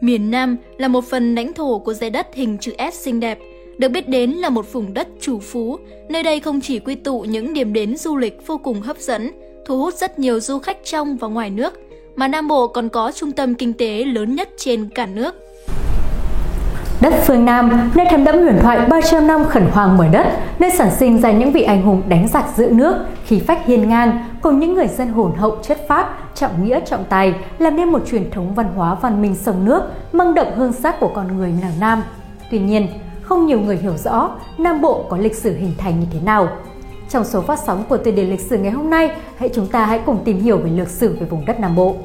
Miền Nam là một phần lãnh thổ của dãy đất hình chữ S xinh đẹp, được biết đến là một vùng đất chủ phú. Nơi đây không chỉ quy tụ những điểm đến du lịch vô cùng hấp dẫn, thu hút rất nhiều du khách trong và ngoài nước, mà Nam Bộ còn có trung tâm kinh tế lớn nhất trên cả nước. Đất phương Nam, nơi thấm đẫm huyền thoại 300 năm khẩn hoàng mở đất, nơi sản sinh ra những vị anh hùng đánh giặc giữ nước, khí phách hiên ngang, cùng những người dân hồn hậu chất pháp, trọng nghĩa trọng tài, làm nên một truyền thống văn hóa văn minh sông nước, mang đậm hương sắc của con người nàng Nam. Tuy nhiên, không nhiều người hiểu rõ Nam Bộ có lịch sử hình thành như thế nào. Trong số phát sóng của tiêu đề lịch sử ngày hôm nay, hãy chúng ta hãy cùng tìm hiểu về lịch sử về vùng đất Nam Bộ.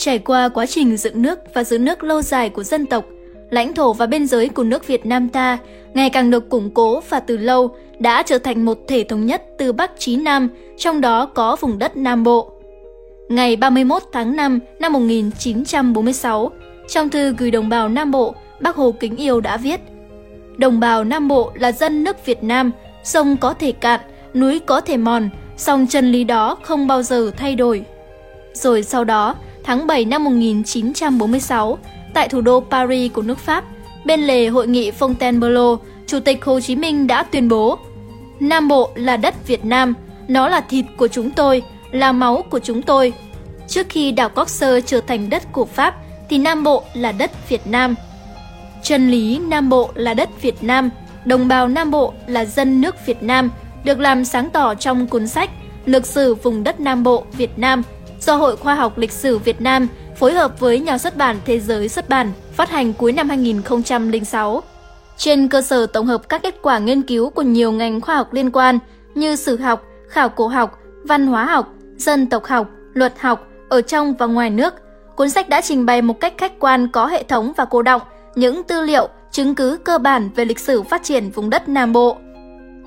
Trải qua quá trình dựng nước và giữ nước lâu dài của dân tộc, lãnh thổ và biên giới của nước Việt Nam ta ngày càng được củng cố và từ lâu đã trở thành một thể thống nhất từ Bắc chí Nam, trong đó có vùng đất Nam Bộ. Ngày 31 tháng 5 năm 1946, trong thư gửi đồng bào Nam Bộ, Bác Hồ Kính Yêu đã viết Đồng bào Nam Bộ là dân nước Việt Nam, sông có thể cạn, núi có thể mòn, song chân lý đó không bao giờ thay đổi. Rồi sau đó, tháng 7 năm 1946, tại thủ đô Paris của nước Pháp, bên lề hội nghị Fontainebleau, Chủ tịch Hồ Chí Minh đã tuyên bố Nam Bộ là đất Việt Nam, nó là thịt của chúng tôi, là máu của chúng tôi. Trước khi đảo Cóc Sơ trở thành đất của Pháp, thì Nam Bộ là đất Việt Nam. Chân lý Nam Bộ là đất Việt Nam, đồng bào Nam Bộ là dân nước Việt Nam, được làm sáng tỏ trong cuốn sách Lực sử vùng đất Nam Bộ Việt Nam do Hội Khoa học Lịch sử Việt Nam phối hợp với nhà xuất bản Thế giới xuất bản phát hành cuối năm 2006. Trên cơ sở tổng hợp các kết quả nghiên cứu của nhiều ngành khoa học liên quan như sử học, khảo cổ học, văn hóa học, dân tộc học, luật học ở trong và ngoài nước, cuốn sách đã trình bày một cách khách quan có hệ thống và cô động những tư liệu, chứng cứ cơ bản về lịch sử phát triển vùng đất Nam Bộ.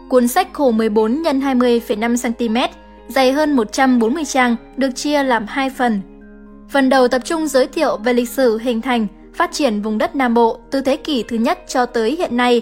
Cuốn sách khổ 14 x 20,5 cm, dày hơn 140 trang, được chia làm hai phần. Phần đầu tập trung giới thiệu về lịch sử hình thành, phát triển vùng đất Nam Bộ từ thế kỷ thứ nhất cho tới hiện nay.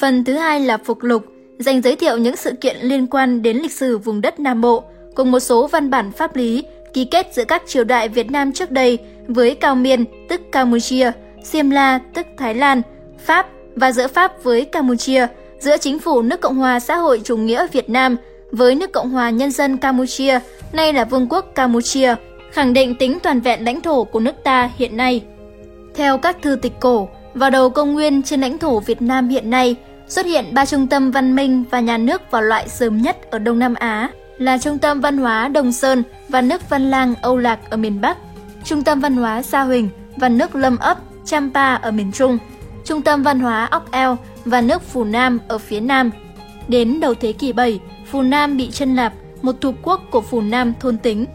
Phần thứ hai là phục lục, dành giới thiệu những sự kiện liên quan đến lịch sử vùng đất Nam Bộ, cùng một số văn bản pháp lý ký kết giữa các triều đại Việt Nam trước đây với Cao Miên, tức Campuchia, Simla, tức Thái Lan, Pháp và giữa Pháp với Campuchia, giữa chính phủ nước Cộng hòa xã hội chủ nghĩa Việt Nam với nước Cộng hòa Nhân dân Campuchia, nay là Vương quốc Campuchia, khẳng định tính toàn vẹn lãnh thổ của nước ta hiện nay. Theo các thư tịch cổ, vào đầu công nguyên trên lãnh thổ Việt Nam hiện nay xuất hiện ba trung tâm văn minh và nhà nước vào loại sớm nhất ở Đông Nam Á là Trung tâm Văn hóa Đồng Sơn và nước Văn Lang Âu Lạc ở miền Bắc, Trung tâm Văn hóa Sa Huỳnh và nước Lâm Ấp Champa ở miền Trung, Trung tâm Văn hóa Ốc Eo và nước Phù Nam ở phía Nam. Đến đầu thế kỷ 7, Phù Nam bị chân lạp, một thuộc quốc của Phù Nam thôn tính.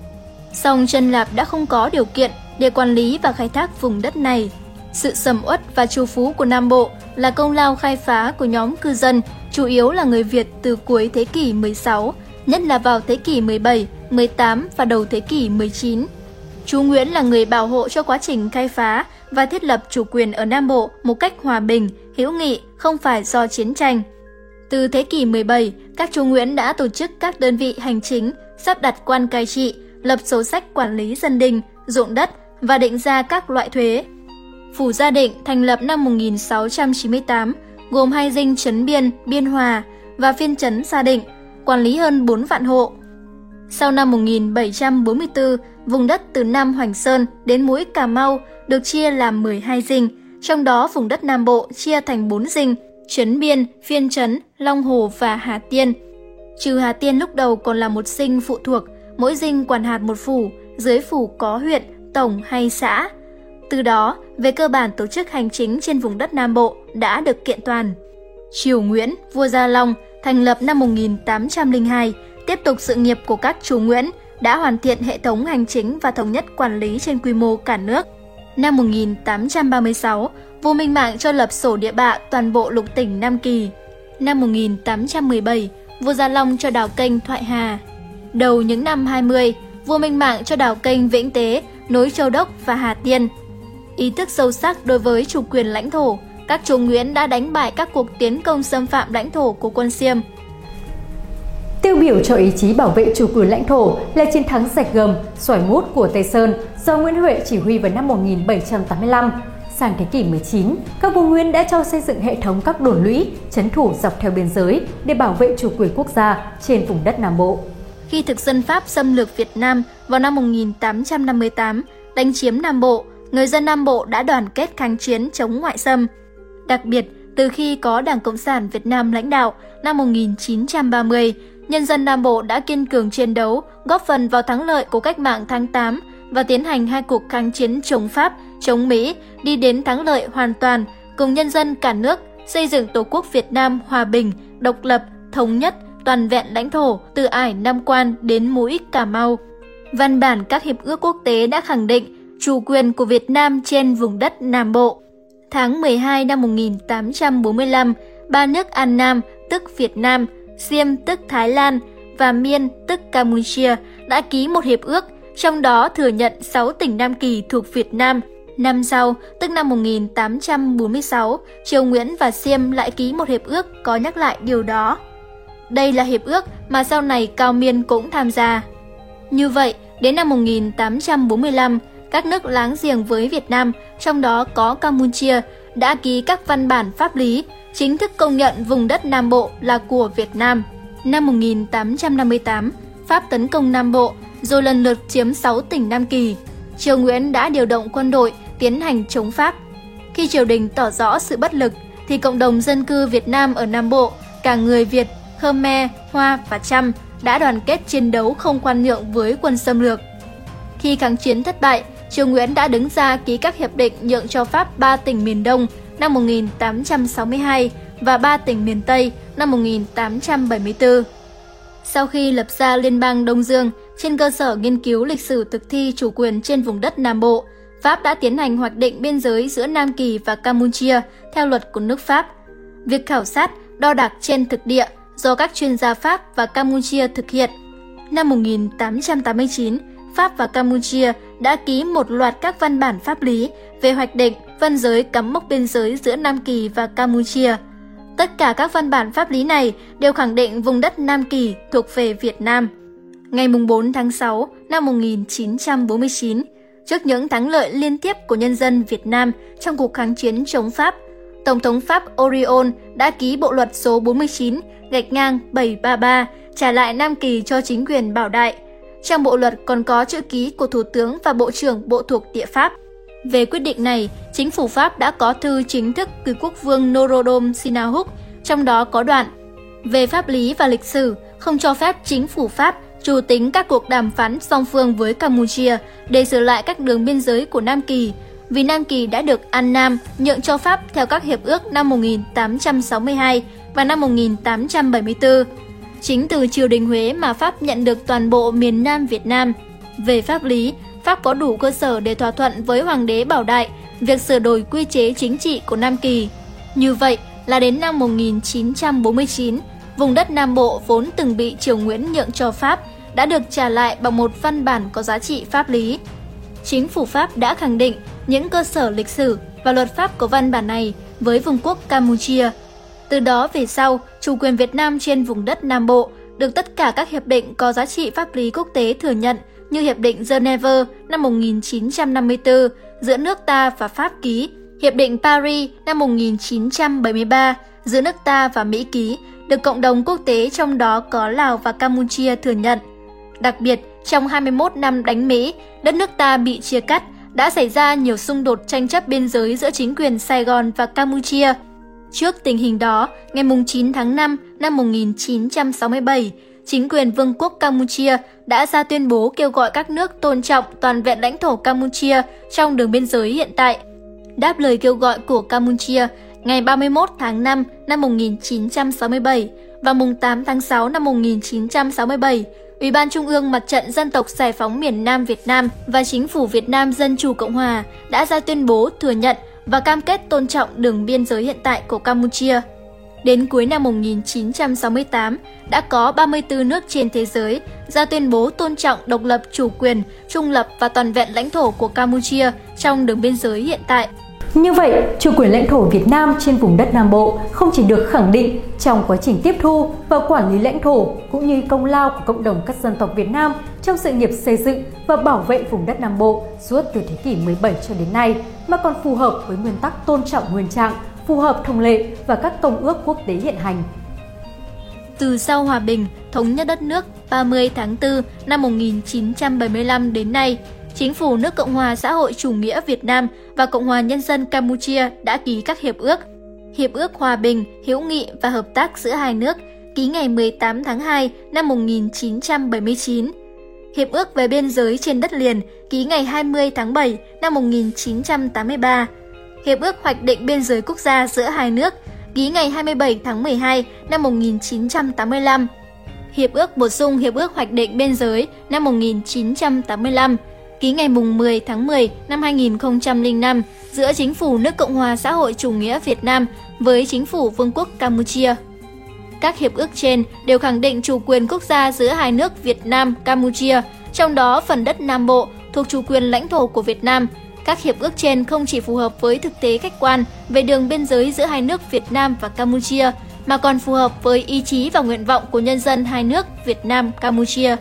Song chân lạp đã không có điều kiện để quản lý và khai thác vùng đất này. Sự sầm uất và trù phú của Nam Bộ là công lao khai phá của nhóm cư dân, chủ yếu là người Việt từ cuối thế kỷ 16, nhất là vào thế kỷ 17, 18 và đầu thế kỷ 19. Chú Nguyễn là người bảo hộ cho quá trình khai phá và thiết lập chủ quyền ở Nam Bộ một cách hòa bình, hữu nghị, không phải do chiến tranh. Từ thế kỷ 17, các chúa Nguyễn đã tổ chức các đơn vị hành chính, sắp đặt quan cai trị, lập sổ sách quản lý dân đình, ruộng đất và định ra các loại thuế. Phủ Gia Định thành lập năm 1698, gồm hai dinh Trấn Biên, Biên Hòa và phiên trấn Gia Định, quản lý hơn 4 vạn hộ. Sau năm 1744, vùng đất từ Nam Hoành Sơn đến mũi Cà Mau được chia làm 12 dinh, trong đó vùng đất Nam Bộ chia thành 4 dinh, Trấn Biên, Phiên Trấn, Long Hồ và Hà Tiên. Trừ Hà Tiên lúc đầu còn là một dinh phụ thuộc, mỗi dinh quản hạt một phủ, dưới phủ có huyện, tổng hay xã. Từ đó, về cơ bản tổ chức hành chính trên vùng đất Nam Bộ đã được kiện toàn. Triều Nguyễn, vua Gia Long, thành lập năm 1802, tiếp tục sự nghiệp của các chúa Nguyễn, đã hoàn thiện hệ thống hành chính và thống nhất quản lý trên quy mô cả nước. Năm 1836, vua Minh Mạng cho lập sổ địa bạ toàn bộ lục tỉnh Nam Kỳ. Năm 1817, vua Gia Long cho đào kênh Thoại Hà. Đầu những năm 20, vua Minh Mạng cho đào kênh Vĩnh Tế, nối Châu Đốc và Hà Tiên. Ý thức sâu sắc đối với chủ quyền lãnh thổ, các chúa Nguyễn đã đánh bại các cuộc tiến công xâm phạm lãnh thổ của quân Xiêm. Tiêu biểu cho ý chí bảo vệ chủ quyền lãnh thổ là chiến thắng rạch gầm, xoài mút của Tây Sơn do Nguyễn Huệ chỉ huy vào năm 1785. Sang thế kỷ 19, các vua Nguyên đã cho xây dựng hệ thống các đồn lũy, chấn thủ dọc theo biên giới để bảo vệ chủ quyền quốc gia trên vùng đất Nam Bộ. Khi thực dân Pháp xâm lược Việt Nam vào năm 1858, đánh chiếm Nam Bộ, người dân Nam Bộ đã đoàn kết kháng chiến chống ngoại xâm. Đặc biệt, từ khi có Đảng Cộng sản Việt Nam lãnh đạo năm 1930, nhân dân Nam Bộ đã kiên cường chiến đấu, góp phần vào thắng lợi của cách mạng tháng 8 và tiến hành hai cuộc kháng chiến chống Pháp, chống Mỹ, đi đến thắng lợi hoàn toàn cùng nhân dân cả nước xây dựng Tổ quốc Việt Nam hòa bình, độc lập, thống nhất, toàn vẹn lãnh thổ từ ải Nam Quan đến mũi Cà Mau. Văn bản các hiệp ước quốc tế đã khẳng định chủ quyền của Việt Nam trên vùng đất Nam Bộ. Tháng 12 năm 1845, ba nước An Nam, tức Việt Nam, Siêm tức Thái Lan và Miên tức Campuchia đã ký một hiệp ước, trong đó thừa nhận 6 tỉnh Nam Kỳ thuộc Việt Nam. Năm sau, tức năm 1846, Triều Nguyễn và Siêm lại ký một hiệp ước có nhắc lại điều đó. Đây là hiệp ước mà sau này Cao Miên cũng tham gia. Như vậy, đến năm 1845, các nước láng giềng với Việt Nam, trong đó có Campuchia, đã ký các văn bản pháp lý chính thức công nhận vùng đất Nam Bộ là của Việt Nam. Năm 1858, Pháp tấn công Nam Bộ, rồi lần lượt chiếm 6 tỉnh Nam Kỳ. Triều Nguyễn đã điều động quân đội tiến hành chống Pháp. Khi triều đình tỏ rõ sự bất lực, thì cộng đồng dân cư Việt Nam ở Nam Bộ, cả người Việt, Khmer, Hoa và Chăm đã đoàn kết chiến đấu không khoan nhượng với quân xâm lược. Khi kháng chiến thất bại, Triều Nguyễn đã đứng ra ký các hiệp định nhượng cho Pháp ba tỉnh miền Đông năm 1862 và ba tỉnh miền Tây năm 1874. Sau khi lập ra Liên bang Đông Dương, trên cơ sở nghiên cứu lịch sử thực thi chủ quyền trên vùng đất Nam Bộ, Pháp đã tiến hành hoạch định biên giới giữa Nam Kỳ và Campuchia theo luật của nước Pháp. Việc khảo sát, đo đạc trên thực địa do các chuyên gia Pháp và Campuchia thực hiện. Năm 1889, Pháp và Campuchia đã ký một loạt các văn bản pháp lý về hoạch định văn giới cắm mốc biên giới giữa Nam Kỳ và Campuchia. Tất cả các văn bản pháp lý này đều khẳng định vùng đất Nam Kỳ thuộc về Việt Nam. Ngày 4 tháng 6 năm 1949, trước những thắng lợi liên tiếp của nhân dân Việt Nam trong cuộc kháng chiến chống Pháp, Tổng thống Pháp Orion đã ký bộ luật số 49 gạch ngang 733 trả lại Nam Kỳ cho chính quyền bảo đại. Trong bộ luật còn có chữ ký của Thủ tướng và Bộ trưởng Bộ thuộc địa Pháp. Về quyết định này, chính phủ Pháp đã có thư chính thức gửi quốc vương Norodom Sihanouk, trong đó có đoạn Về pháp lý và lịch sử, không cho phép chính phủ Pháp chủ tính các cuộc đàm phán song phương với Campuchia để sửa lại các đường biên giới của Nam Kỳ, vì Nam Kỳ đã được An Nam nhượng cho Pháp theo các hiệp ước năm 1862 và năm 1874. Chính từ triều đình Huế mà Pháp nhận được toàn bộ miền Nam Việt Nam. Về pháp lý, Pháp có đủ cơ sở để thỏa thuận với Hoàng đế Bảo Đại việc sửa đổi quy chế chính trị của Nam Kỳ. Như vậy là đến năm 1949, vùng đất Nam Bộ vốn từng bị Triều Nguyễn nhượng cho Pháp đã được trả lại bằng một văn bản có giá trị pháp lý. Chính phủ Pháp đã khẳng định những cơ sở lịch sử và luật pháp của văn bản này với vùng quốc Campuchia. Từ đó về sau, chủ quyền Việt Nam trên vùng đất Nam Bộ được tất cả các hiệp định có giá trị pháp lý quốc tế thừa nhận như Hiệp định Geneva năm 1954 giữa nước ta và Pháp ký, Hiệp định Paris năm 1973 giữa nước ta và Mỹ ký, được cộng đồng quốc tế trong đó có Lào và Campuchia thừa nhận. Đặc biệt, trong 21 năm đánh Mỹ, đất nước ta bị chia cắt, đã xảy ra nhiều xung đột tranh chấp biên giới giữa chính quyền Sài Gòn và Campuchia. Trước tình hình đó, ngày 9 tháng 5 năm 1967, chính quyền Vương quốc Campuchia đã ra tuyên bố kêu gọi các nước tôn trọng toàn vẹn lãnh thổ Campuchia trong đường biên giới hiện tại. Đáp lời kêu gọi của Campuchia, ngày 31 tháng 5 năm 1967 và mùng 8 tháng 6 năm 1967, Ủy ban Trung ương Mặt trận Dân tộc Giải phóng miền Nam Việt Nam và Chính phủ Việt Nam Dân chủ Cộng hòa đã ra tuyên bố thừa nhận và cam kết tôn trọng đường biên giới hiện tại của Campuchia. Đến cuối năm 1968, đã có 34 nước trên thế giới ra tuyên bố tôn trọng độc lập chủ quyền, trung lập và toàn vẹn lãnh thổ của Campuchia trong đường biên giới hiện tại. Như vậy, chủ quyền lãnh thổ Việt Nam trên vùng đất Nam Bộ không chỉ được khẳng định trong quá trình tiếp thu và quản lý lãnh thổ cũng như công lao của cộng đồng các dân tộc Việt Nam trong sự nghiệp xây dựng và bảo vệ vùng đất Nam Bộ suốt từ thế kỷ 17 cho đến nay, mà còn phù hợp với nguyên tắc tôn trọng nguyên trạng, phù hợp thông lệ và các công ước quốc tế hiện hành. Từ sau hòa bình, thống nhất đất nước 30 tháng 4 năm 1975 đến nay, Chính phủ nước Cộng hòa xã hội chủ nghĩa Việt Nam và Cộng hòa Nhân dân Campuchia đã ký các hiệp ước. Hiệp ước Hòa bình, hữu nghị và hợp tác giữa hai nước ký ngày 18 tháng 2 năm 1979. Hiệp ước về biên giới trên đất liền ký ngày 20 tháng 7 năm 1983. Hiệp ước hoạch định biên giới quốc gia giữa hai nước ký ngày 27 tháng 12 năm 1985. Hiệp ước bổ sung Hiệp ước hoạch định biên giới năm 1985 ký ngày 10 tháng 10 năm 2005 giữa Chính phủ nước Cộng hòa xã hội chủ nghĩa Việt Nam với Chính phủ Vương quốc Campuchia. Các hiệp ước trên đều khẳng định chủ quyền quốc gia giữa hai nước Việt Nam, Campuchia, trong đó phần đất Nam Bộ thuộc chủ quyền lãnh thổ của Việt Nam. Các hiệp ước trên không chỉ phù hợp với thực tế khách quan về đường biên giới giữa hai nước Việt Nam và Campuchia, mà còn phù hợp với ý chí và nguyện vọng của nhân dân hai nước Việt Nam, Campuchia.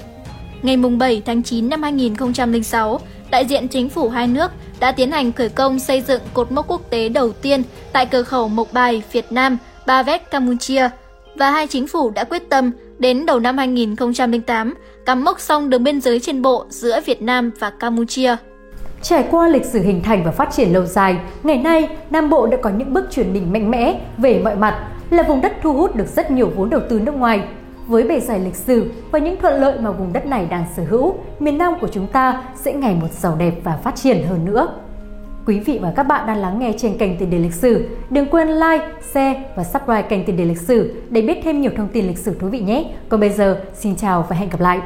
Ngày 7 tháng 9 năm 2006, đại diện chính phủ hai nước đã tiến hành khởi công xây dựng cột mốc quốc tế đầu tiên tại cửa khẩu Mộc Bài, Việt Nam, Ba Vét, Campuchia và hai chính phủ đã quyết tâm đến đầu năm 2008 cắm mốc xong đường biên giới trên bộ giữa Việt Nam và Campuchia. Trải qua lịch sử hình thành và phát triển lâu dài, ngày nay Nam Bộ đã có những bước chuyển mình mạnh mẽ về mọi mặt, là vùng đất thu hút được rất nhiều vốn đầu tư nước ngoài, với bề dày lịch sử và những thuận lợi mà vùng đất này đang sở hữu, miền Nam của chúng ta sẽ ngày một giàu đẹp và phát triển hơn nữa. Quý vị và các bạn đang lắng nghe trên kênh Tiền đề lịch sử. Đừng quên like, share và subscribe kênh Tiền đề lịch sử để biết thêm nhiều thông tin lịch sử thú vị nhé. Còn bây giờ, xin chào và hẹn gặp lại!